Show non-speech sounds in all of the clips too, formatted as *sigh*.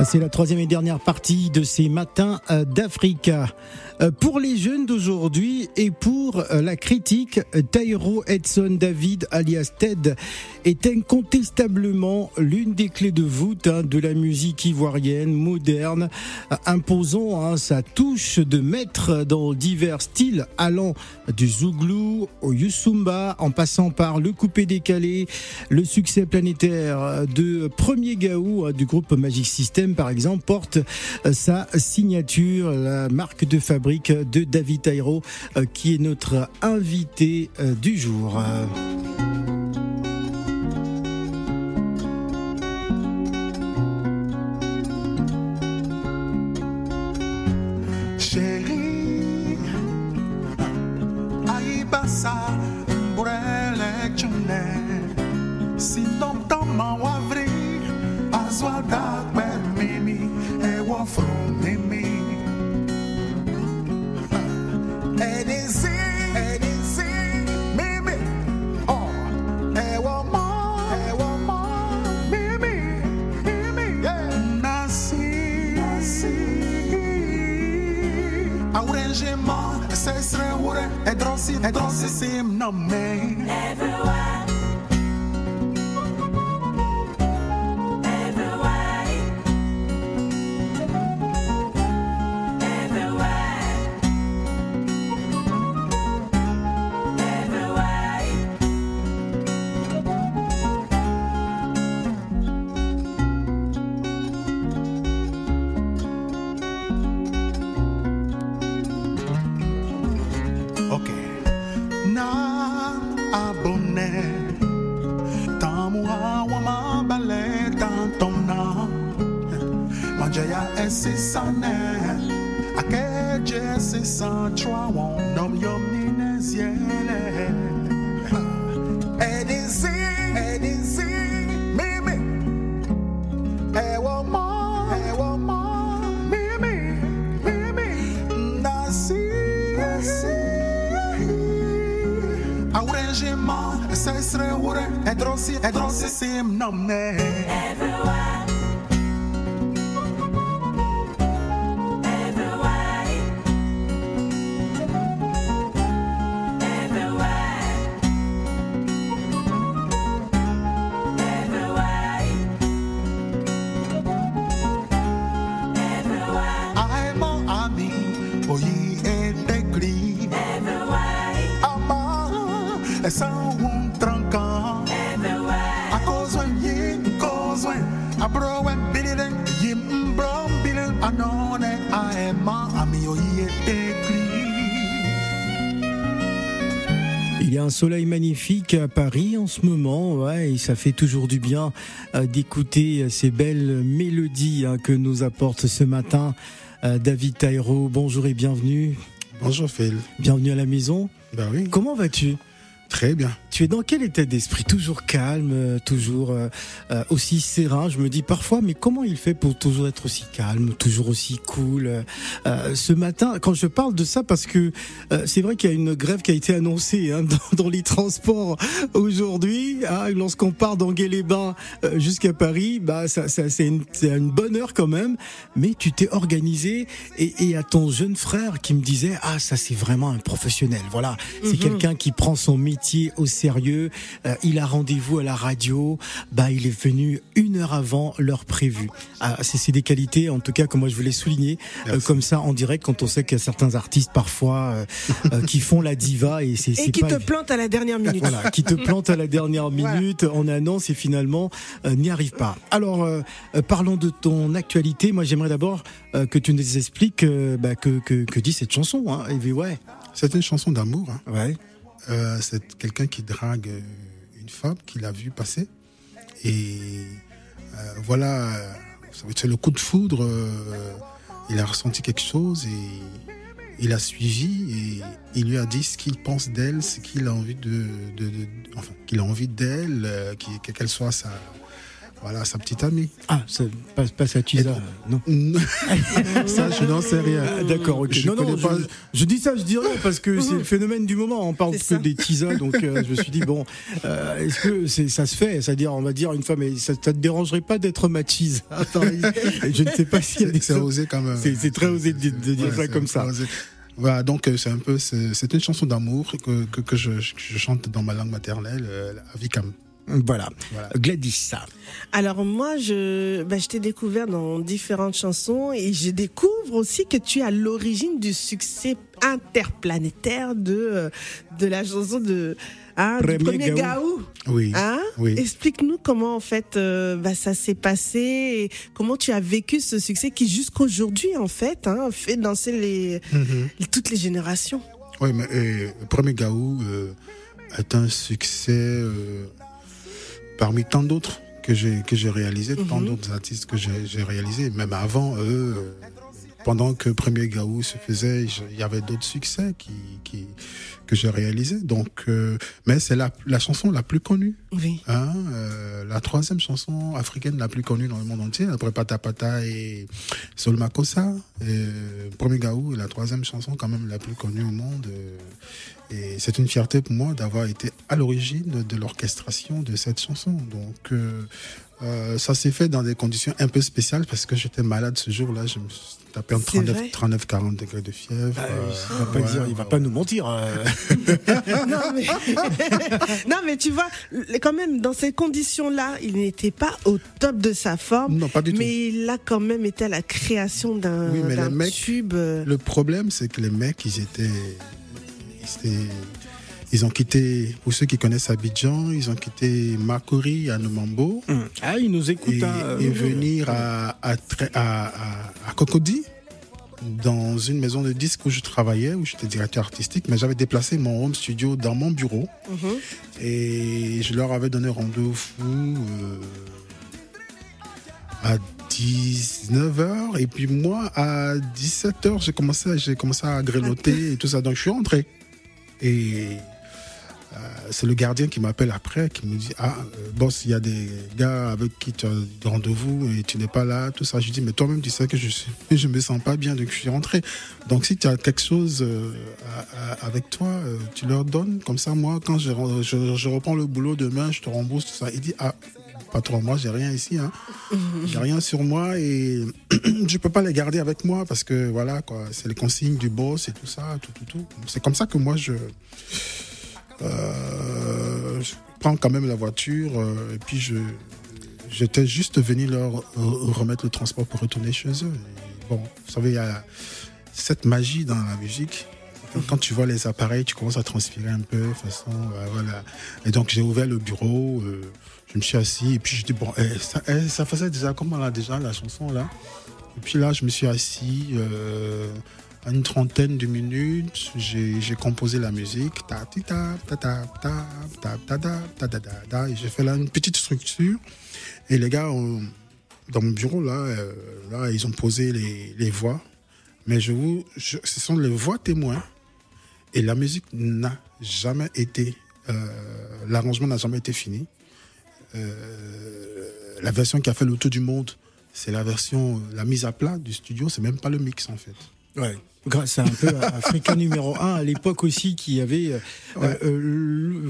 C'est la troisième et dernière partie de ces matins euh, d'Africa. Euh, pour les jeunes d'aujourd'hui et pour euh, la critique, Tyro Edson David alias Ted est incontestablement l'une des clés de voûte hein, de la musique ivoirienne moderne, imposant hein, sa touche de maître dans divers styles allant du zouglou au yusumba en passant par le coupé décalé, le succès planétaire de Premier Gaou hein, du groupe Magic System par exemple porte sa signature, la marque de fabrique de David Tairo, euh, qui est notre invité euh, du jour. enfant. Serait vrai, et drossi, et drossi, à Paris en ce moment, ouais, et ça fait toujours du bien euh, d'écouter ces belles mélodies hein, que nous apporte ce matin euh, David Tairo. Bonjour et bienvenue. Bonjour Phil. Bienvenue à la maison. Bah oui, Comment vas-tu? Très bien. Tu es dans quel état d'esprit? Toujours calme, euh, toujours euh, euh, aussi serein. Je me dis parfois, mais comment il fait pour toujours être aussi calme, toujours aussi cool euh, euh, Ce matin, quand je parle de ça, parce que euh, c'est vrai qu'il y a une grève qui a été annoncée hein, *laughs* dans, dans les transports aujourd'hui. Hein, Lorsqu'on part d'Anguay-les-Bains euh, jusqu'à Paris, bah ça, ça c'est une, c'est une bonne heure quand même. Mais tu t'es organisé et, et à ton jeune frère qui me disait ah ça c'est vraiment un professionnel. Voilà, c'est quelqu'un qui prend son métier au sérieux. Euh, il a rendez-vous à la radio. Bah il est venu une heure avant l'heure prévue. Ah, c'est c'est des qualités en tout cas que moi je voulais souligner euh, comme ça en direct quand on sait qu'il y a certains artistes parfois euh, euh, qui font la diva et c'est Et qui pas te plante à la dernière minute. Voilà, qui te *laughs* plante à la dernière Voilà. minute en annonce et finalement euh, n'y arrive pas. Alors, parlons de ton actualité. Moi, j'aimerais d'abord euh, que tu nous expliques euh, bah, que, que, que dit cette chanson. Hein. Et puis, ouais, C'est une chanson d'amour. hein. ouais. Euh, c'est quelqu'un qui drague euh, une femme qu'il a vue passer. Et euh, voilà, euh, c'est le coup de foudre. euh, il a ressenti quelque chose et il a suivi et il lui a dit ce qu'il pense d'elle, ce qu'il a envie de, de- de- enfin, qu'il a envie d'elle, qu'elle soit sa, voilà, sa petite amie. Ah, ça pas à Tisa, non. *laughs* *laughs* ça, je n'en sais rien. Ah, D'accord, ok. Je non, non, je, pas- je dis ça, je dis rien parce que *laughs* c'est le phénomène du moment. On parle que ça. des tisas, donc euh, je me suis dit bon, euh, est-ce que c'est, ça se fait? C'est-à-dire, on va dire une fois, mais ça, ça te dérangerait pas d'être ma tisa Pareil. Je ne sais pas s'il y a des C'est osé quand même. C'est- très osé de- de dire ça comme un peu ça. osé. Voilà, donc euh, c'est un peu, c'est une chanson d'amour que, que, que je, que je chante dans ma langue maternelle, euh, la Vicam. Voilà. Voilà. Gladys, ça. Alors moi, je, bah, je t'ai découvert dans différentes chansons et je découvre aussi que tu es à l'origine du succès interplanétaire de euh, de la chanson de hein, du Premier Gaou. Gaou. Oui. Hein? Oui. Explique-nous comment en fait euh, bah, ça s'est passé et comment tu as vécu ce succès qui jusqu'aujourd'hui en fait hein, fait danser les, Mhm. toutes les générations. Oui, mais euh, le premier Gaou euh, est un succès euh, parmi tant d'autres que j'ai que j'ai réalisé, tant Mhm. d'autres artistes que j'ai j'ai réalisé. Même avant eux, euh, pendant que premier Gaou se faisait, il y avait d'autres succès qui, qui que j'ai réalisés. Donc, euh, mais c'est la la chanson la plus connue. Oui. Hein, euh, la troisième chanson africaine la plus connue dans le monde entier, après Pata Pata et Sol Makossa. Premier Gaou est la troisième chanson quand même la plus connue au monde. et c'est une fierté pour moi d'avoir été à l'origine de l'orchestration de cette chanson. Donc euh, euh, ça s'est fait dans des conditions un peu spéciales parce que j'étais malade ce jour-là. Je me suis tapé en C'est vrai? 39, 39 40 degrés de fièvre. Ah, euh, il va pas ouais, dire, il va ouais, pas ouais. nous mentir. euh. *laughs* non, mais... *laughs* non, mais tu vois, quand même, dans ces conditions-là, il n'était pas au top de sa forme. Non, pas du tout. Mais il a quand même été à la création d'un Oui, mecs- tube. euh, Le problème, c'est que les mecs, ils étaient, ils étaient- ils ont quitté, pour ceux qui connaissent Abidjan, ils ont quitté Makori à Nomambo. Ah, il nous écoute. et, hein, euh, et venir à, à, Tré- à, à- à Cocody, dans une maison de disques où je travaillais, où j'étais directeur artistique, mais j'avais déplacé mon home studio dans mon bureau. Mhm. et je leur avais donné rendez-vous euh, à 19h et puis moi à 17h j'ai commencé j'ai commencé à grelloter et tout ça. Donc je suis rentré. Et c'est le gardien qui m'appelle après qui me dit ah euh, boss il y a des gars avec qui tu as des rendez-vous et tu n'es pas là tout ça. Je lui dis mais toi-même tu sais que je suis je me sens pas bien donc je suis rentré. Donc si tu as quelque chose euh, à- à- avec toi euh, tu leur donnes. Comme ça moi quand je, re- je, je reprends le boulot demain je te rembourse tout ça. Il dit ah patron moi j'ai rien ici hein. *laughs* J'ai rien sur moi et *clears throat* je peux pas les garder avec moi parce que voilà quoi c'est les consignes du boss et tout ça tout tout tout. C'est comme ça que moi je euh, je prends quand même la voiture euh, et puis je j'étais juste venu leur euh, remettre le transport pour retourner chez eux. Et bon vous savez il y a cette magie dans la musique. Quand, quand tu vois les appareils tu commences à transpirer un peu de façon voilà. Et donc j'ai ouvert le bureau je me suis assis et puis je dis bon eh, ça, eh, ça faisait déjà comment là déjà la chanson là? Et puis là je me suis assis euh, une trentaine de minutes, j'ai composé la musique. J'ai fait là une petite structure. Et les gars, dans mon bureau, là, là ils ont posé les, les voix. Mais je vous, ce sont les voix témoins. Et la musique n'a jamais été, l'arrangement n'a jamais été fini. La version qui a fait le tour du monde, c'est la version, la mise à plat du studio, c'est même pas le mix en fait. Ouais. Grâce à un peu à Africa numéro 1 à l'époque aussi qui avait euh, Ouais. euh,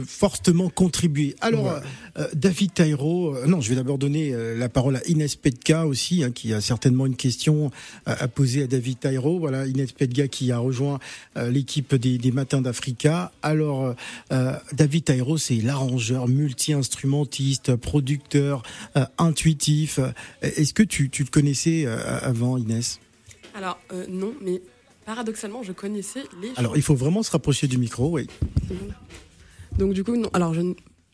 euh, fortement contribué. Alors, Ouais. euh, David Tairo, euh, non, je vais d'abord donner euh, la parole à Inès Pedka aussi, hein, qui a certainement une question à, à poser à David Tairo. Voilà, Inès Pedka qui a rejoint euh, l'équipe des, des Matins d'Africa. Alors, euh, euh, David Tairo, c'est l'arrangeur, multi-instrumentiste, producteur, euh, intuitif. Est-ce que tu, tu le connaissais euh, avant, Inès? Alors, euh, non, mais paradoxalement, je connaissais les Alors, il faut vraiment se rapprocher du micro, oui. chansons. Donc, du coup, non. Alors, je,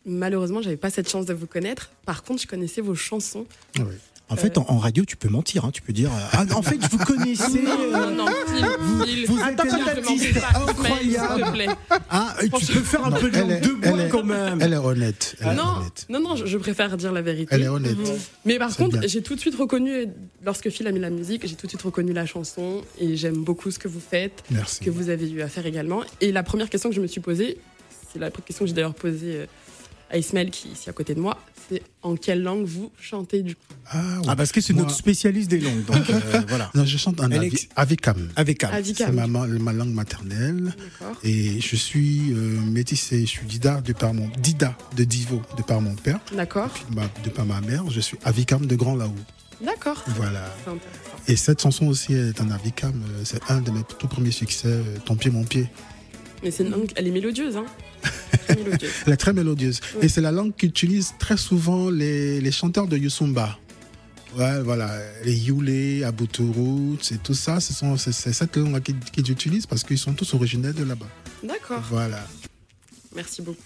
malheureusement, j'avais pas cette chance de vous connaître. Par contre, je connaissais vos chansons. Ouais. En fait, en, en radio, tu peux mentir, hein, tu peux dire. euh, Ah, en fait, vous connaissez. non, euh, non, Phil, Phil. vous êtes un artiste incroyable. Te plaît. Ah, et tu peux faire un Non, peu de langue est- de bois elle est- quand même. Elle est honnête. Elle est Non, honnête. non, non, je, je préfère dire la vérité. Elle est honnête. Mais par contre, j'ai tout de suite reconnu, lorsque Phil a mis la musique, j'ai tout de suite reconnu la chanson et j'aime beaucoup ce que vous faites, Merci. que vous avez eu à faire également. Et la première question que je me suis posée, c'est la question que j'ai d'ailleurs posée euh, à Ismaël qui est ici à côté de moi, c'est en quelle langue vous chantez du coup Ah, ouais. Ah, parce que c'est Moi- notre spécialiste des langues. Donc, euh, *laughs* voilà. Non, je chante en Alex. avi- avikam. Avec Cam. Avika, C'est ma, langue maternelle. D'accord. Et je suis euh, métissé, je suis Dida de par mon Dida de Divo de par mon père, D'accord. ma- de par ma mère. Je suis Avikam de Grand Laou. D'accord. Voilà. C'est intéressant. Et cette chanson aussi est un Avikam. euh, C'est un de mes tout premiers succès. euh, Ton pied, mon pied. Mais c'est une langue, elle est mélodieuse, hein *laughs* Très mélodieuse. Elle est très mélodieuse. Oui. Et c'est la langue qu'utilisent très souvent les, les chanteurs de Yusumba. Ouais, voilà, les Yule, Abuturu, c'est tout ça, ce sont, c'est, cette langue qu'ils, qu'ils utilisent parce qu'ils sont tous originaires de là-bas. D'accord. Voilà. Merci beaucoup.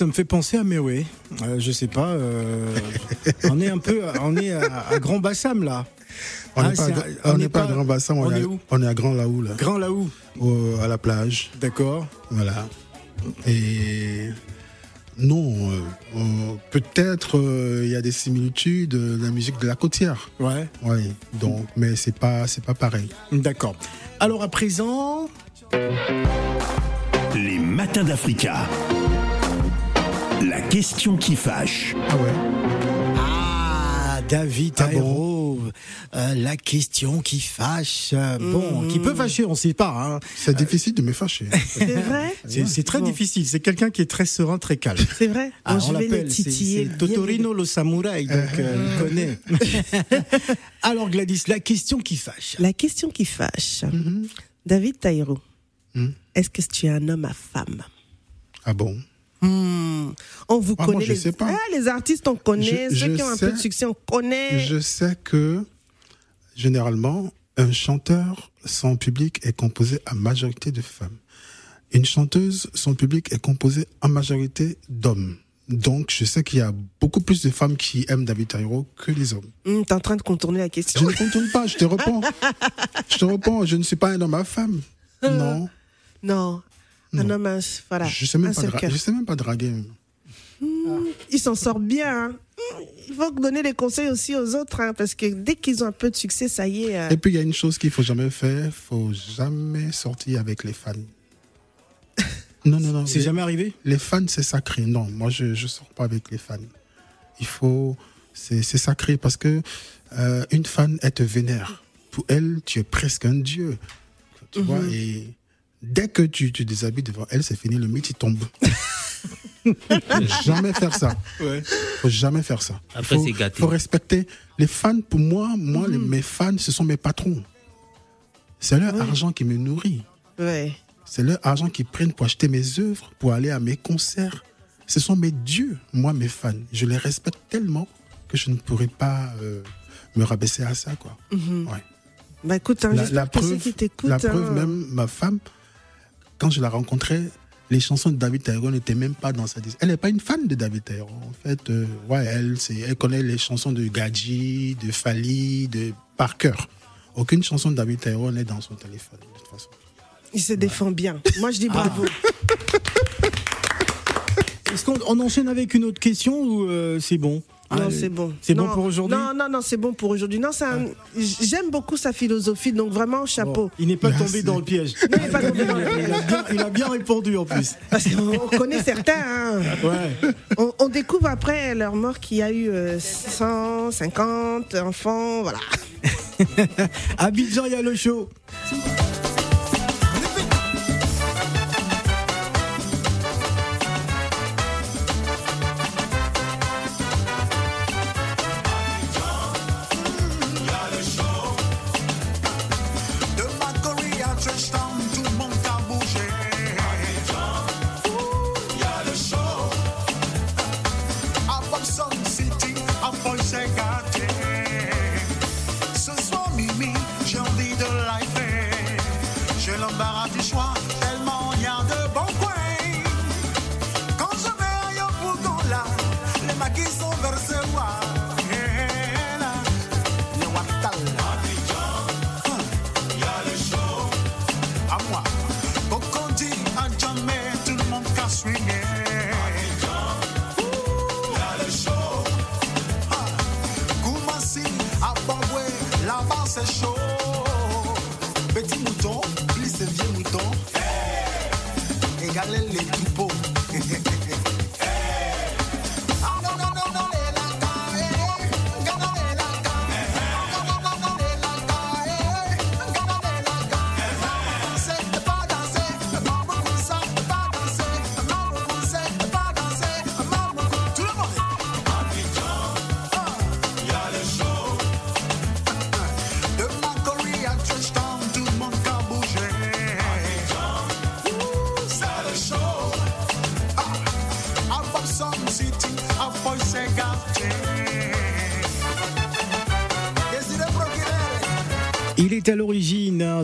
Ça me fait penser à Méoué. Euh, je sais pas. euh, on est un peu, on est à, à Grand Bassam là. On Ah, n'est pas, c'est à- un- on n'est pas à Grand Bassin, on, on est, est à- où on est à Grand Laou, là, Grand au- à la plage. D'accord. Voilà. Et non, euh, euh, peut-être euh, il y a des similitudes de la musique de la côtière. Ouais. Oui, donc, mais c'est pas, c'est pas pareil. D'accord. Alors à présent, Les matins d'Africa. La question qui fâche. Ah ouais ah David Ah bon euh, la question qui fâche. Euh, Bon, qui peut fâcher, on sait pas. hein. C'est difficile de me fâcher. *laughs* C'est vrai C'est c'est très Bon. difficile. C'est quelqu'un qui est très serein, très calme. C'est vrai Ah, Bon, on Je vais les l'appelle, c'est titiller. c'est Totorino le samouraï, donc euh, il connaît. *laughs* Alors Gladys, la question qui fâche. La question qui fâche. Mm-hmm. David Taïro, Mhm. est-ce que tu es un homme à femme? Ah bon? Hmm. On vous Ah, connaît moi, je les... Ah, les artistes, on connaît. Je- Ceux je qui ont un peu de succès, on connaît. Je sais que généralement, un chanteur, son public est composé à majorité de femmes. Une chanteuse, son public est composé en majorité d'hommes. Donc, je sais qu'il y a beaucoup plus de femmes qui aiment David Tairo que les hommes. Hmm, T'es en train de contourner la Je question. ne contourne pas, je te réponds. *laughs* je te réponds, je ne suis pas un homme à femme. Non, Non. Un Non. homme, un- voilà. je sais même un pas, je sais même pas draguer. Il s'en sort bien. hein. Hmm, Il faut donner des conseils aussi aux autres, hein, parce que dès qu'ils ont un peu de succès, ça y est. euh, Et puis, il y a une chose qu'il faut jamais faire, faut jamais sortir avec les fans. *laughs* Non, non, non. C'est jamais arrivé? Les fans, c'est sacré. Non, moi, je ne sors pas avec les fans. Il faut. C'est c'est sacré parce que euh, une fan, elle te vénère. Pour elle, tu es presque un dieu. Tu vois, et dès que tu te déshabilles devant elle, c'est fini, le mythe, il tombe. *laughs* Faut jamais faire ça. Ouais. faut jamais faire ça. Après, faut, c'est gâté. faut respecter. Les fans, pour moi, moi les- mes fans, ce sont mes patrons. C'est leur argent qui me nourrit. Ouais. C'est leur argent qu'ils prennent pour acheter mes œuvres, pour aller à mes concerts. Ce sont mes dieux, moi, mes fans. Je les respecte tellement que je ne pourrais pas euh, me rabaisser à ça. Quoi. Ouais. Bah écoute, hein, La, la ceux preuve, qui t'écoutent. la hein, preuve même, ma femme, quand je la rencontrais, les chansons de David Taïro n'étaient même pas dans sa Elle n'est pas une fan de David Taïro. En fait, euh, ouais, elle, c'est, elle connaît les chansons de Gadji, de Fali, de par cœur. Aucune chanson de David Taïro n'est dans son téléphone, de toute façon. Il se défend bien. Moi, je dis bravo. Est-ce qu'on on enchaîne avec une autre question ou euh, c'est bon? Non, c'est bon. C'est bon Non, pour aujourd'hui Non, non, non, c'est bon pour aujourd'hui. Non, j'aime beaucoup sa philosophie, donc vraiment chapeau. Bon, Il n'est pas tombé dans le piège. Non, il est pas tombé dans le Il piège. a bien, il a bien répondu en plus. *laughs* Parce qu'on on connaît certains. hein. Ouais. On, on découvre après leur mort qu'il y a eu euh, 150 enfants, voilà. *laughs* Abidjan, il y a le show.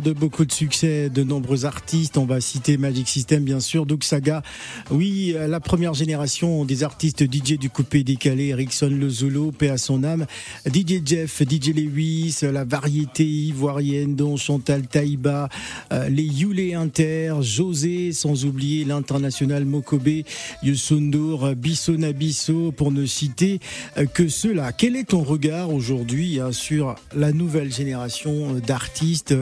De beaucoup de succès, de nombreux artistes. On va citer Magic System, bien sûr, Doug Saga. Oui, la première génération des artistes DJ du coupé décalé, Erickson Le Zulu, paix à son âme. DJ Jeff, DJ Lewis, la variété ivoirienne, dont Chantal Taïba, euh, les Yule Inter, José, sans oublier l'international Mokobe, Yusundur, Bisso Nabisso, pour ne citer euh, que ceux-là. Quel est ton regard aujourd'hui hein, sur la nouvelle génération euh, d'artistes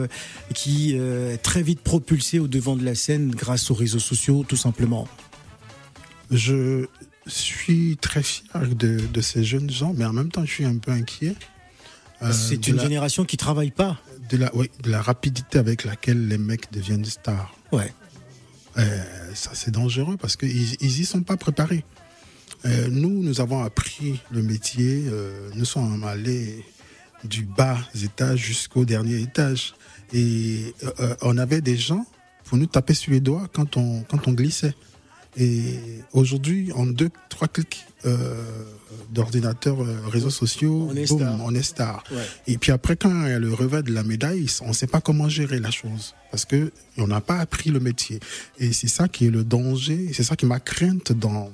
qui est très vite propulsée au devant de la scène grâce aux réseaux sociaux, tout simplement? Je suis très fier de, de ces jeunes gens, mais en même temps, je suis un peu inquiet. euh, C'est une la- génération qui travaille pas. de la, oui, de la rapidité avec laquelle les mecs deviennent des stars. Ouais. Euh, ça, c'est dangereux parce qu'ils ils y sont pas préparés. Euh, nous, nous avons appris le métier. euh, nous sommes allés du bas étage jusqu'au dernier étage. Et on avait des gens pour nous taper sur les doigts quand on, quand on glissait. Et aujourd'hui, en deux, trois clics euh, d'ordinateur, euh, réseaux sociaux, On est boum, star. on est star. Ouais. Et puis après, quand il y a le revers de la médaille, on ne sait pas comment gérer la chose. Parce que on n'a pas appris le métier. Et c'est ça qui est le danger. C'est ça qui m'a crainte dans,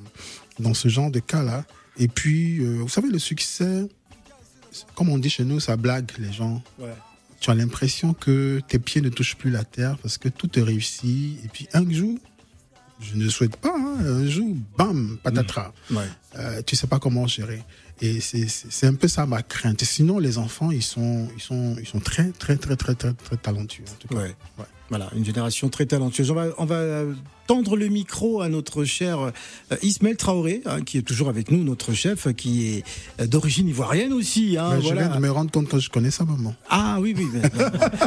dans ce genre de cas-là. Et puis, euh, vous savez, le succès, comme on dit chez nous, ça blague les gens. Ouais. Tu as l'impression que tes pieds ne touchent plus la terre parce que tout est réussi. Et puis un jour, je ne souhaite pas, hein, un jour, bam, patatras. Ouais. Euh, tu sais pas comment gérer. Et c'est- un peu ça ma crainte. Sinon, les enfants, ils sont, ils sont, ils sont très, très, très, très, très, très talentueux. En tout cas. Ouais. Ouais. Voilà, une génération très talentueuse. On va, on va tendre le micro à notre cher euh, Ismaël Traoré, hein, qui est toujours avec nous, notre chef, qui est euh, d'origine ivoirienne aussi. hein, Mais Je voilà. viens de me rendre compte que je connais sa maman. Ah oui, oui. mais-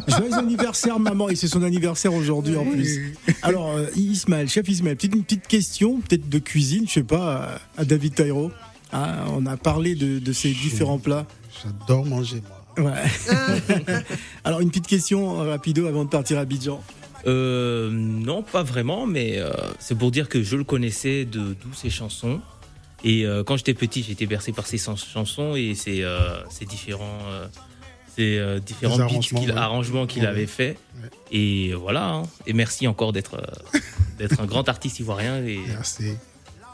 Joyeux anniversaire, maman. Et c'est son anniversaire aujourd'hui en plus. Alors, euh, Ismaël, chef Ismaël, petite, une petite question, peut-être de cuisine, je sais pas, à- à David Tairo. Ah, on a parlé de, de ces différents plats. J'adore manger, moi. Ouais. *laughs* Alors, une petite question euh, rapido avant de partir à Abidjan. Euh, non, pas vraiment, mais euh, c'est pour dire que je le connaissais de d'où ses chansons. Et euh, quand j'étais petit, j'étais bercé par ses chan- chansons et ses, euh, ses différents, euh, ses, euh, différents Les beats arrangements, qu'il, ouais. arrangements qu'il Ouais. avait fait. Ouais. Et voilà. hein. Et merci encore d'être euh, d'être un grand artiste ivoirien. Et Merci.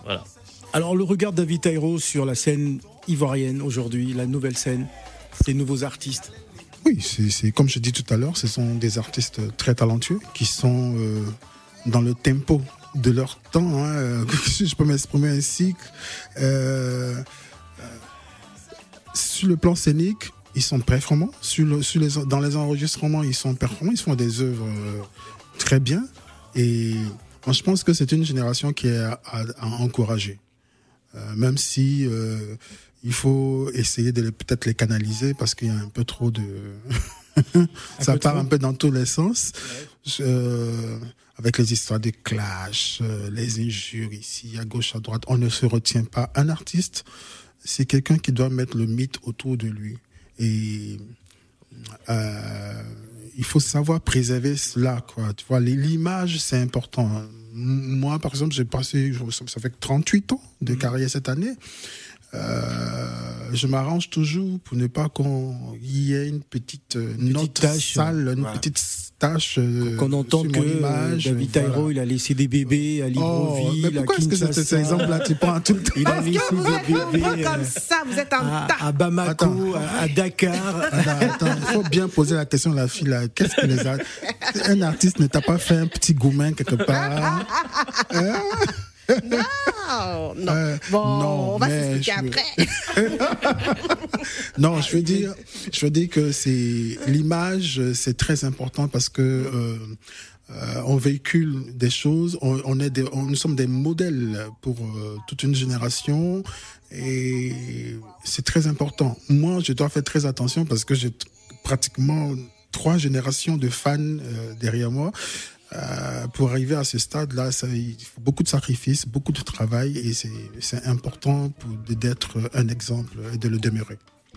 voilà. Alors le regard de David sur la scène ivoirienne aujourd'hui, la nouvelle scène, des nouveaux artistes. Oui, c'est comme je dis tout à l'heure, ce sont des artistes très talentueux qui sont euh, dans le tempo de leur temps, hein, euh, *laughs* si je peux m'exprimer ainsi. Euh, sur le plan scénique, ils sont performants. Sur le- sur les, dans les enregistrements, ils sont performants. Ils font des œuvres très bien. Et je pense que c'est une génération qui est à encourager. Euh, même si euh, il faut essayer de peut-être les canaliser parce qu'il y a un peu trop de *laughs* ça part trop. un peu dans tous les sens. Euh, avec les histoires de clash les injures ici à gauche à droite on ne se retient pas. Un artiste c'est quelqu'un qui doit mettre le mythe autour de lui. Et euh, il faut savoir préserver cela quoi. Tu vois l'image c'est important moi par exemple j'ai passé ça fait 38 ans de carrière cette année. Euh, je m'arrange toujours pour ne pas qu'on y ait une petite, euh, note tache, sale, une voilà. petite euh, Qu'on entend sur que mon euh, image, David voilà. Tairo, il a laissé des bébés à Oh, Libreville, mais pourquoi est-ce que tu prends tout le temps *laughs* Il a laissé Vous des répondez bébés comme euh, ça, vous êtes un à, tas. à Bamako, Attends. à, Dakar. Il faut bien poser la question à la fille là. Qu'est-ce que les a... Un artiste ne t'a pas fait un petit goumin quelque part Hein? Oh, non. Euh, bon, non, on va s'expliquer je- après. *laughs* Non, je veux dire, je veux dire que c'est l'image, c'est très important parce que euh, euh, on véhicule des choses, on, on est des, on- nous sommes des modèles pour toute une génération et c'est très important. Moi, je dois faire très attention parce que j'ai pratiquement trois générations de fans derrière moi. Euh, pour arriver à ce stade-là, il faut beaucoup de sacrifices, beaucoup de travail et c'est important d'être un exemple et de le demeurer.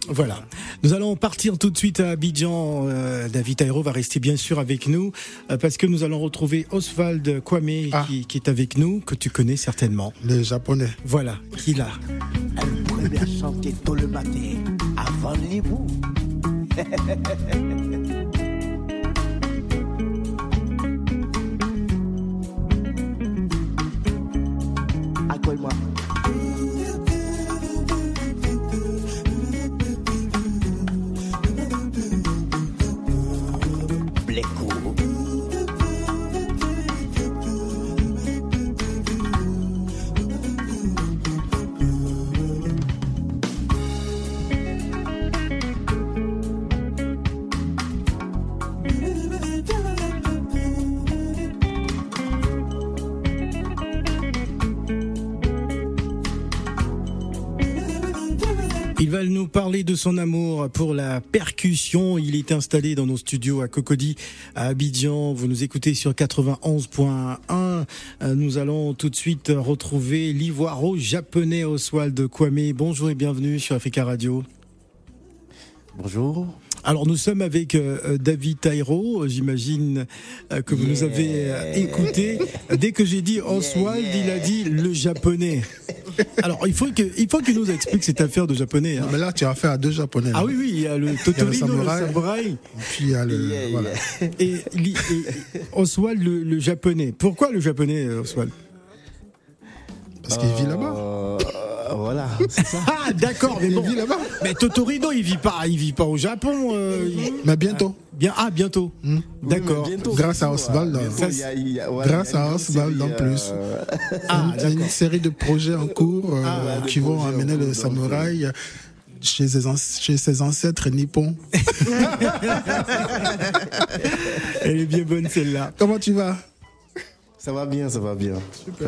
Voilà. Nous allons partir tout de suite à Abidjan. Euh, David Tairo va rester bien sûr avec nous euh, parce que nous allons retrouver Oswald Kwame Ah. qui, qui est avec nous, que tu connais certainement. Les Japonais. Voilà, qui l'a. Elle pourrait bien chanter tôt le matin avant *laughs* I call my. Parler de son amour pour la percussion. Il est installé dans nos studios à Cocody, à Abidjan. Vous nous écoutez sur 91.1. Euh, Nous allons tout de suite retrouver l'ivoiro-japonais Oswald Kwame. Bonjour et bienvenue sur Africa Radio. Bonjour. Alors nous sommes avec euh, euh, David Tairo, j'imagine euh, que vous nous avez euh, écouté. Dès que j'ai dit Oswald, yeah. il a dit le japonais. Alors il faut que il faut qu'il nous explique cette affaire de japonais. hein. Mais là, tu as affaire à deux Japonais. Ah là. oui oui, il y a le Totorino, le samouraï. samouraï, Puis il y a le. Yeah, voilà. yeah. et, et Oswald le, le japonais. Pourquoi le japonais euh, Oswald Parce qu'il vit là-bas. Euh, voilà, *laughs* c'est ça. Ah d'accord, mais Il bon. vit là-bas. Mais Totorino, il vit pas, il vit pas au Japon. euh, il- Mais bientôt. Bien ah bientôt. D'accord. Oui, mais bientôt, Grâce à Oswald, Grâce il y a à Oswald, en plus. euh, *laughs* Ah Il y a une d'accord. série de projets en cours euh, ouais, qui vont amener le samouraï chez ses, chez ses ancêtres nippons. *laughs* Elle est bien bonne celle-là. Comment tu vas? Ça va bien, ça va bien. Super.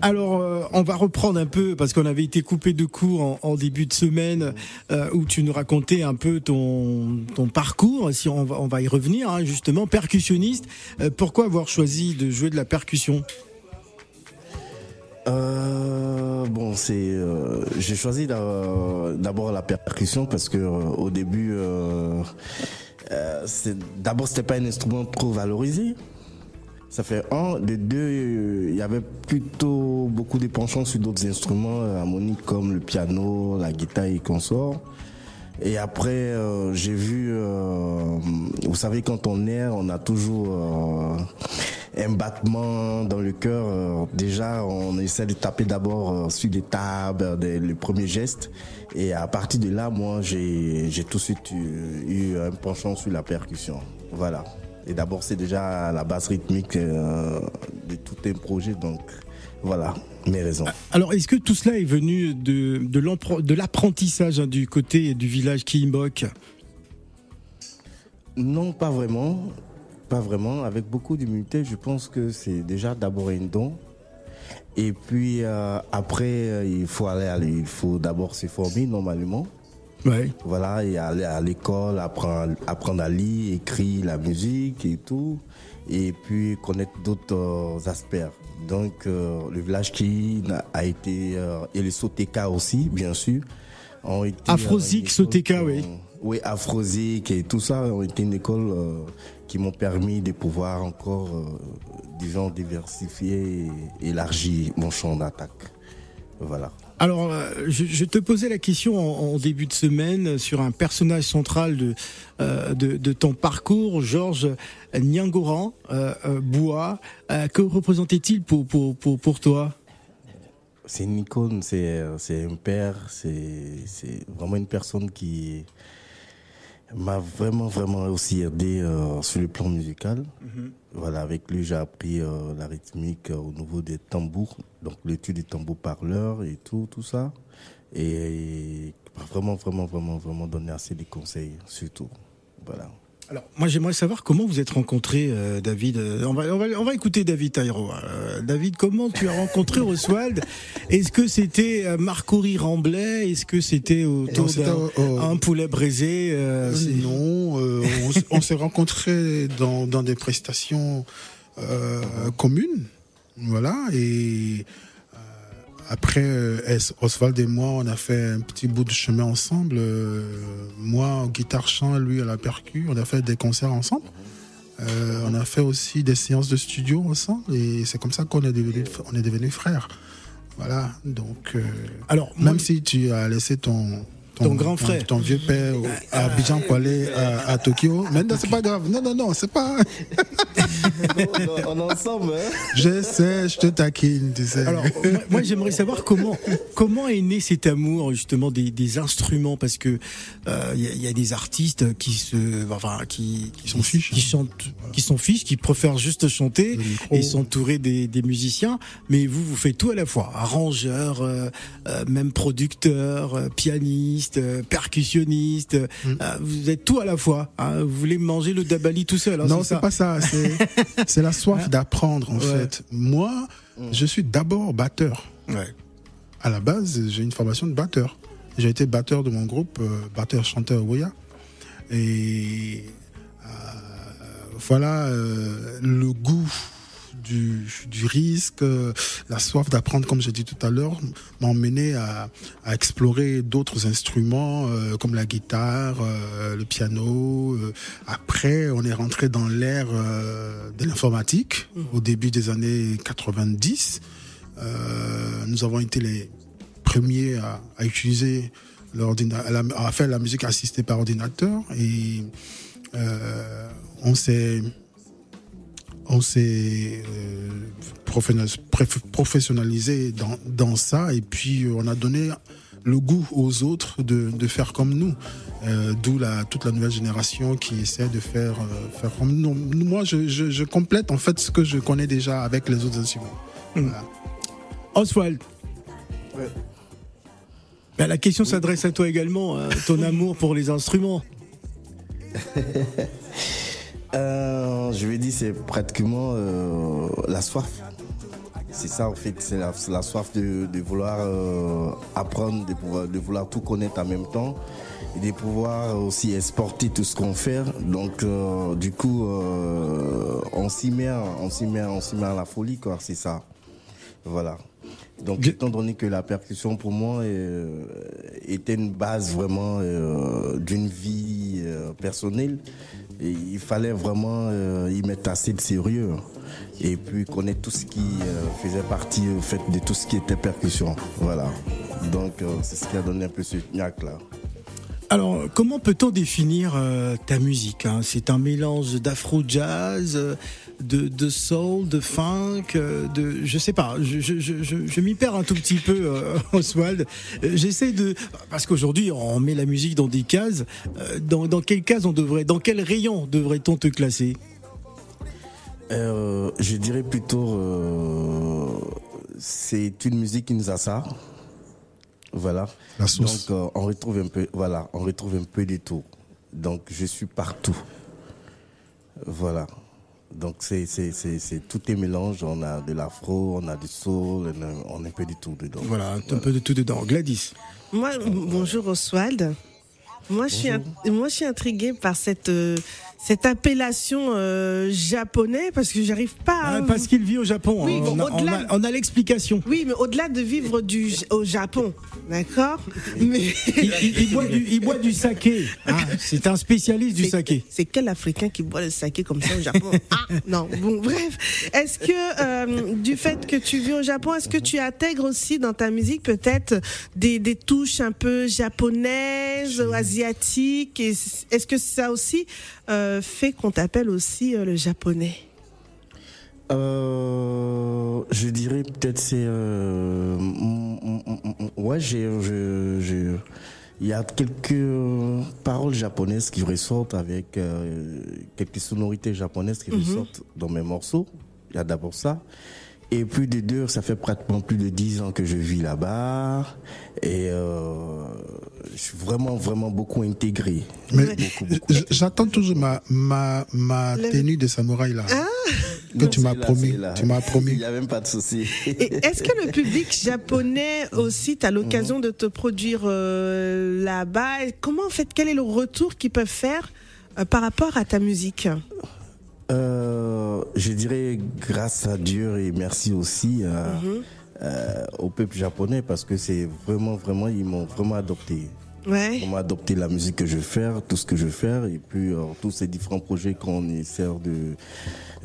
Alors, euh, on va reprendre un peu parce qu'on avait été coupé de cours en, en début de semaine euh, où tu nous racontais un peu ton, ton parcours. Si on va, on va y revenir, hein, justement, percussionniste. Euh, pourquoi avoir choisi de jouer de la percussion? Bon, c'est. J'ai choisi d'a- d'abord la percussion parce que au début, c'est- d'abord c'était pas un instrument trop valorisé. Ça fait un, de deux, il y avait plutôt beaucoup de penchants sur d'autres instruments euh, harmoniques comme le piano, la guitare et consorts. Et après, euh, j'ai vu, euh, vous savez, quand on est, on a toujours un battement dans le cœur. déjà, on essaie de taper d'abord sur des tables, des- les premiers gestes. Et à partir de là, moi, j'ai tout de suite eu un penchant sur la percussion. Voilà. Et d'abord, c'est déjà la base rythmique euh, de tout un projet. Donc, voilà mes raisons. Alors, est-ce que tout cela est venu de, l'apprentissage hein, du côté du village Kimbok? Non, pas vraiment. Pas vraiment. Avec beaucoup d'humilité, je pense que c'est déjà d'abord un don. Et puis euh, après, euh, il faut aller, aller- il faut d'abord se former normalement. Ouais. Voilà, et aller à l'école, apprendre, apprendre à lire, écrire la musique et tout. Et puis connaître d'autres euh, aspects. Donc euh, le village qui a été, euh, et le Soteka aussi, bien sûr, ont été... Soteka, oui. Oui, Afrosic et tout ça ont été une école euh, qui m'ont permis de pouvoir encore, euh, disons, diversifier et élargir mon champ d'attaque. Voilà. Alors, euh, je, te posais la question en, début de semaine sur un personnage central de, euh, ton parcours, Georges Nyangoran euh, Bois. Que représentait-il pour, pour, toi? C'est une icône, c'est un père, c'est vraiment une personne qui m'a vraiment, vraiment aussi aidé euh, sur le plan musical. Voilà, avec lui, j'ai appris euh, la rythmique euh, au niveau des tambours, donc l'étude des tambours parleurs et tout, tout ça. Et, et m'a vraiment, vraiment, vraiment, vraiment donné assez de conseils, surtout. Voilà. Alors, moi, j'aimerais savoir comment vous êtes rencontré, euh, David. Euh, On va, on, va, on va écouter David Tairo. Euh, David, comment tu as rencontré Oswald? Est-ce que c'était euh, Marcory Est-ce que c'était autour d'un poulet braisé non, on, s'est rencontrés dans, dans des prestations communes. Voilà, et après, euh, Oswald et moi, on a fait un petit bout de chemin ensemble. Euh, moi, en guitare-chant, lui à la percu, on a fait des concerts ensemble. Euh, on a fait aussi des séances de studio ensemble, et c'est comme ça qu'on est devenus on est devenus frères. Voilà, donc euh, Alors, moi, même si tu as laissé ton Ton grand frère. ton, vieux père à Abidjan pour aller à, à Tokyo, mais non, c'est pas grave. Non, non, non, c'est pas. on est ensemble, hein Je sais, je te taquine, tu sais. Alors, moi, j'aimerais savoir comment comment est né cet amour justement des, des instruments? Parce que euh, il y, a- il y a des artistes qui se enfin qui qui s'en fichent, qui chantent qui s'en fichent qui préfèrent juste chanter et s'entourer des, des musiciens mais vous vous faites tout à la fois arrangeur euh, euh, même producteur euh, pianiste euh, percussionniste Mm. euh, vous êtes tout à la fois hein. vous voulez manger le dabali tout seul hein, non, c'est pas ça. C'est, *laughs* la soif d'apprendre, en Ouais. fait. Moi, je suis d'abord batteur. ouais. À la base, j'ai une formation de batteur. J'ai été batteur de mon groupe, euh, batteur-chanteur Woya. Et euh, voilà, euh, le goût du, du risque, la soif d'apprendre, comme j'ai dit tout à l'heure, m'a emmené à, à explorer d'autres instruments euh, comme la guitare, euh, le piano. euh. Après, on est rentré dans l'ère de l'informatique au début des années 90. Euh, nous avons été les premiers à, à utiliser l'ordina- à, faire la musique assistée par ordinateur et euh, on s'est on s'est euh, professionnalisé dans, dans ça et puis euh, on a donné le goût aux autres de, de faire comme nous. Euh, D'où la, toute la nouvelle génération qui essaie de faire, euh, faire comme nous. Moi, je, je, je complète en fait ce que je connais déjà avec les autres instruments. Voilà. Oswald. Ben, la question s'adresse à toi également, hein, ton *laughs* amour pour les instruments. Euh, je vais dire, c'est pratiquement euh, la soif. C'est ça, en fait, c'est la, soif de, vouloir euh, apprendre, de, vouloir tout connaître en même temps et de pouvoir aussi exporter tout ce qu'on fait. Donc, euh, du coup, on s'y met, on s'y met, on s'y met à la folie, quoi, c'est ça. Voilà. Donc, étant donné que la percussion, pour moi, euh, était une base vraiment euh, d'une vie euh, personnelle, et il fallait vraiment y mettre assez de sérieux et puis connaître tout ce qui faisait partie euh, fait, de tout ce qui était percussion. Voilà. Donc, c'est ce qui a donné un peu ce knack là. Alors, comment peut-on définir ta musique hein? C'est un mélange d'afro-jazz, de, de soul, de funk, euh, de, je sais pas. Je, je, je, je- je m'y perds un tout petit peu, euh, *laughs* Oswald. Euh, J'essaie de, parce qu'aujourd'hui on met la musique dans des cases. Dans, dans quelle case on devrait, dans quel rayon devrait-on te classer? Euh, je dirais plutôt, euh, c'est une musique qui nous a ça. Voilà. La sauce. Donc, euh, on retrouve un peu, voilà, on retrouve un peu de tout. Donc, je suis partout. Voilà. Donc, c'est, c'est, c'est, c'est tout est mélange. On a de l'afro, on a du soul, on a, on a un peu de tout dedans. Voilà, un peu de tout dedans. Gladys. Moi, bonjour Oswald. Moi, je suis, moi, je suis intriguée par cette, euh, cette appellation euh, japonais parce que j'arrive pas à. Ah, parce qu'il vit au Japon. Oui, hein. on, a, on au-delà- a- on a l'explication. Oui, mais au-delà de vivre du, au Japon, d'accord Mais Il, il- il boit du, il boit du saké. Ah, c'est un spécialiste du saké. C'est quel Africain qui boit le saké comme ça au Japon Ah, non. Bon, bref. Est-ce que euh, du fait que tu vis au Japon, est-ce que tu intègres aussi dans ta musique peut-être des, des touches un peu japonaises, asiatiques? Est-ce que ça aussi euh, fait qu'on t'appelle aussi euh, le japonais. Euh, je dirais peut-être c'est ouais j'ai il y a quelques paroles japonaises qui ressortent avec quelques sonorités japonaises qui ressortent dans mes morceaux. Il y a d'abord ça et puis de deux ça fait pratiquement plus de dix ans que je vis là-bas. Et euh, je suis vraiment vraiment beaucoup intégré. Mais j'attends toujours ma, ma, ma Le- tenue de samouraï là. que tu m'as promis. Tu m'as *laughs* il promis. y a même pas de souci. Est-ce que le public japonais aussi, tu as l'occasion de te produire euh, là-bas? Comment en fait, quel est le retour qu'ils peuvent faire euh, par rapport à ta musique? Euh, je dirais grâce à Dieu et merci aussi euh, euh, au peuple japonais parce que c'est vraiment, vraiment, ils m'ont vraiment adopté. Ouais. Ils m'ont adopté la musique que je vais faire, tout ce que je vais faire et puis tous ces différents projets qu'on essaie de,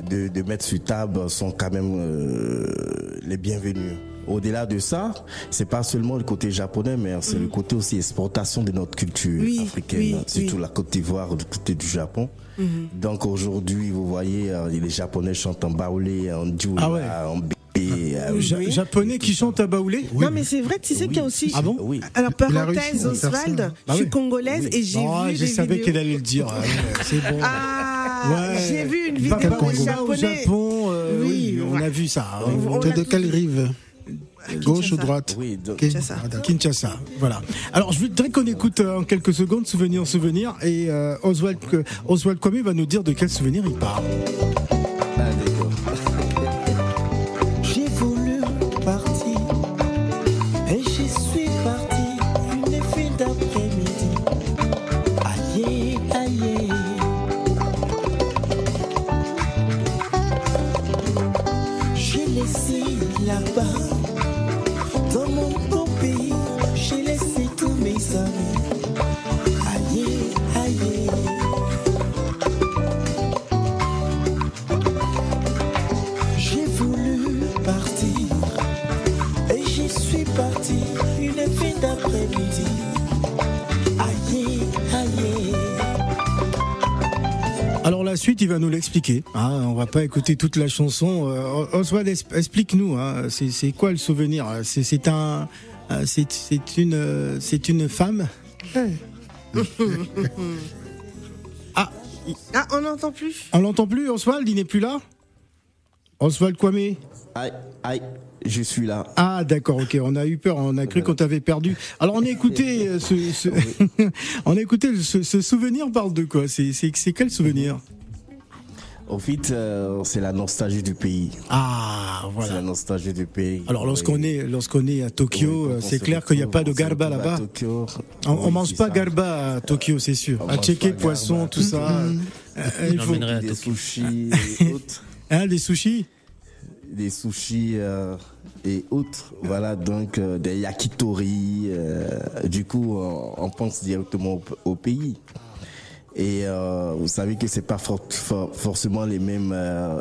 de, de mettre sur table sont quand même euh, les bienvenus. Au-delà de ça, c'est pas seulement le côté japonais, mais c'est le côté aussi exportation de notre culture Oui, africaine, oui, surtout oui. la Côte d'Ivoire, du côté du Japon. Donc aujourd'hui, vous voyez, euh, les Japonais chantent en baoulé, en djoula, Ah ouais. en bébé. euh, Ja- Oui. Japonais qui chante à baoulé Non, mais c'est vrai, tu sais qu'il y a aussi. Ah bon Oui. Alors, parenthèse. Oswald, Bah je suis oui. congolaise et j'ai Oh, vu je des savais vidéos. qu'elle allait le dire. Ah, c'est bon. Ah, Ouais. j'ai vu une vidéo au Congo. japonais. au Japon. euh, Oui, oui, on ouais. a vu ça. On Tu es l'a de quelle rive Gauche ou droite Oui, donc- Ok. Kinshasa. Kinshasa, voilà. Alors, je voudrais qu'on écoute euh, en quelques secondes Souvenir, Souvenir, et euh, Oswald, Oswald Kwame va nous dire de quel souvenir il parle. Alors la suite, il va nous l'expliquer. Hein, on va pas écouter toute la chanson. Euh, Oswald, explique-nous. Hein, c'est quoi le souvenir? C'est un, euh, c'est une, euh, c'est une femme? *laughs* ah, Ah, on n'entend plus. on l'entend plus, Oswald? Il n'est plus là? Oswald Kwame? Aïe, aïe, je suis là. Ah d'accord, ok. On a eu peur, on a cru qu'on t'avait perdu. Alors on a écouté *laughs* euh, ce, ce- *laughs* on a écouté ce, ce souvenir parle de quoi? C'est quel souvenir? Au fait, euh, c'est la nostalgie du pays. Ah C'est la voilà. nostalgie du pays. Alors lorsqu'on Oui. est lorsqu'on est à Tokyo, Oui, euh, c'est clair qu'il n'y a pas de garba là-bas. Tokyo. On, on Oui, mange pas ça. garba à Tokyo, c'est sûr. On À checker poisson, garba. tout ça. *laughs* euh, il faut J'emmènerai à Des Tokyo. sushis et autres. hein, des sushis? des sushis euh, et autres. Voilà, donc euh, des yakitori. euh, du coup, on, pense directement au, au pays. Et euh, vous savez que c'est pas for- for- forcément les mêmes,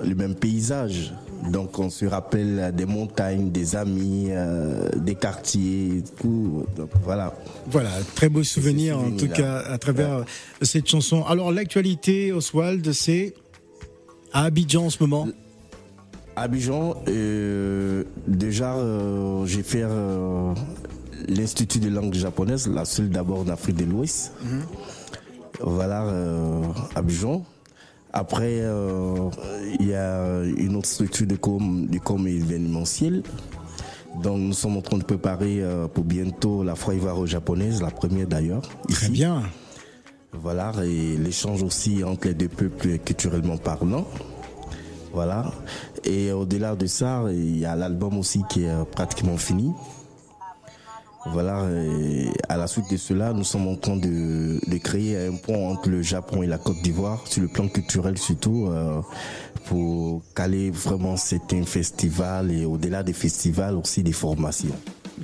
les mêmes paysages. Donc on se rappelle des montagnes, des amis, euh, des quartiers, tout. Donc, voilà. Voilà, très beau souvenir en tout cas à travers cette chanson. Alors l'actualité, Oswald, c'est à Abidjan en ce moment. Abidjan, euh, déjà, euh, j'ai fait euh, l'Institut de langue japonaise, la seule d'abord en Afrique de l'Ouest. Voilà, euh, Abidjan. Après, il y a une autre structure de com, du com événementiel. Donc, nous sommes en train de préparer pour bientôt la foire ivoiro-japonaise, la première d'ailleurs. Très bien. Voilà, et l'échange aussi entre les deux peuples culturellement parlant. Voilà. Et au-delà de ça, il y a l'album aussi qui est euh, pratiquement fini. Voilà, et à la suite de cela, nous sommes en train de, de créer un pont entre le Japon et la Côte d'Ivoire, sur le plan culturel surtout, euh, pour caler vraiment certains festivals et au-delà des festivals aussi des formations.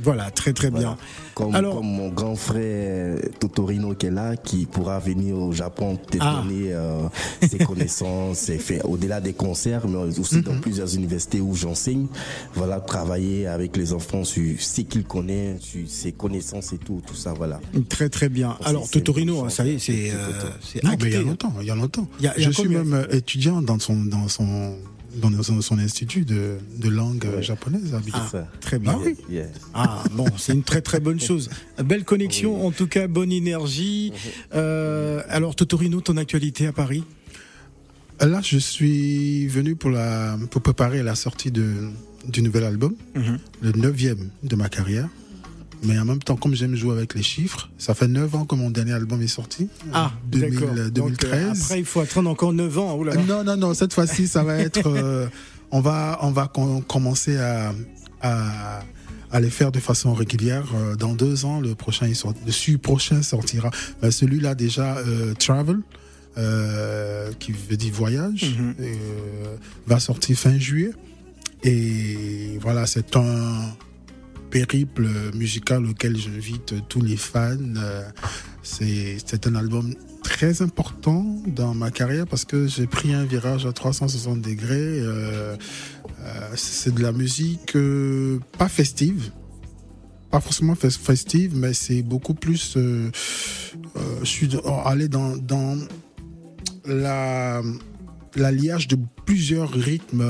Voilà, très très bien. Comme, Alors- comme mon grand frère Totorino qui est là, qui pourra venir au Japon te Ah. donner euh, ses connaissances, ses faits, au-delà des concerts, mais aussi Mhm. dans plusieurs universités où j'enseigne. Voilà, travailler avec les enfants sur ce qu'ils connaissent, sur ses connaissances et tout, tout ça, voilà. Très très bien. Alors c'est Totorino, ça y est, c'est euh, c'est Non, mais il y a longtemps, il y a longtemps. Y a- il y a je suis même euh, étudiant dans son, dans son, dans son, son institut de, de langue euh, japonaise Abidjan. Ah, très bien. Ah oui. Ah bon, c'est une très très bonne chose. Belle connexion, en tout cas bonne énergie. Euh, alors Totorino, ton actualité à Paris? Là, je suis venu pour, la, pour préparer la sortie de, du nouvel album, Mhm. le neuvième de ma carrière. Mais en même temps, comme j'aime jouer avec les chiffres, ça fait 9 ans que mon dernier album est sorti. Ah, 2000, d'accord. euh, Donc, euh, 2013. après, il faut attendre encore 9 ans. Oh. Non, non, non, cette fois-ci, ça va être. euh, *laughs* on va, on va com- commencer à, à, à les faire de façon régulière. Euh, Dans deux ans, le prochain, il sort, le prochain sortira. Celui-là, déjà, euh, Travel, euh, qui veut dire voyage, Mhm. euh, va sortir fin juillet. Et voilà, c'est un périple musical auquel j'invite tous les fans. Euh, C'est un album très important dans ma carrière parce que j'ai pris un virage à 360 degrés. Euh, euh, c'est de la musique pas festive, pas forcément fes- festive, mais c'est beaucoup plus. je suis allé dans, la l'alliage de plusieurs rythmes.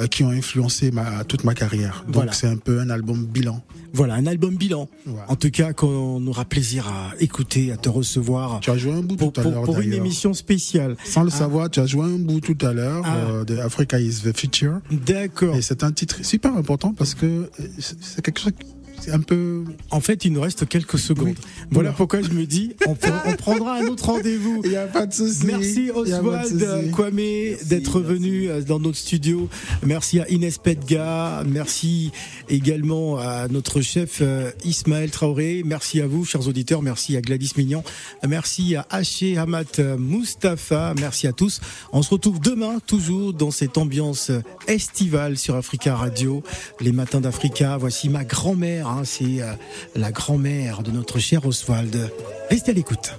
Euh, qui ont influencé ma, toute ma carrière. Donc Voilà. c'est un peu un album bilan. Voilà, un album bilan. En tout cas, qu'on aura plaisir à écouter, à te recevoir Tu as joué un bout pour, tout à pour- l'heure pour une d'ailleurs. émission spéciale. Sans le Ah. savoir, tu as joué un bout tout à l'heure Ah. euh, de Africa is the Future. D'accord. Et c'est un titre super important parce que c'est c'est quelque chose, c'est un peu. En fait, il nous reste quelques secondes. Oui. Voilà Voilà. *laughs* pourquoi je me dis, on, pre- on prendra un autre rendez-vous. *laughs* Il n'y a pas de souci. Merci Oswald. Kwame d'être venu euh, dans notre studio. Merci à Inès Pedga. Merci également à notre chef euh, Ismaël Traoré. Merci à vous, chers auditeurs. Merci à Gladys Mignon. Merci à Haché Hamat Mustafa. Merci à tous. On se retrouve demain, toujours dans cette ambiance estivale sur Africa Radio. Les matins d'Africa. Voici ma grand-mère. Hein. C'est euh, la grand-mère de notre cher Oswald. Restez à l'écoute.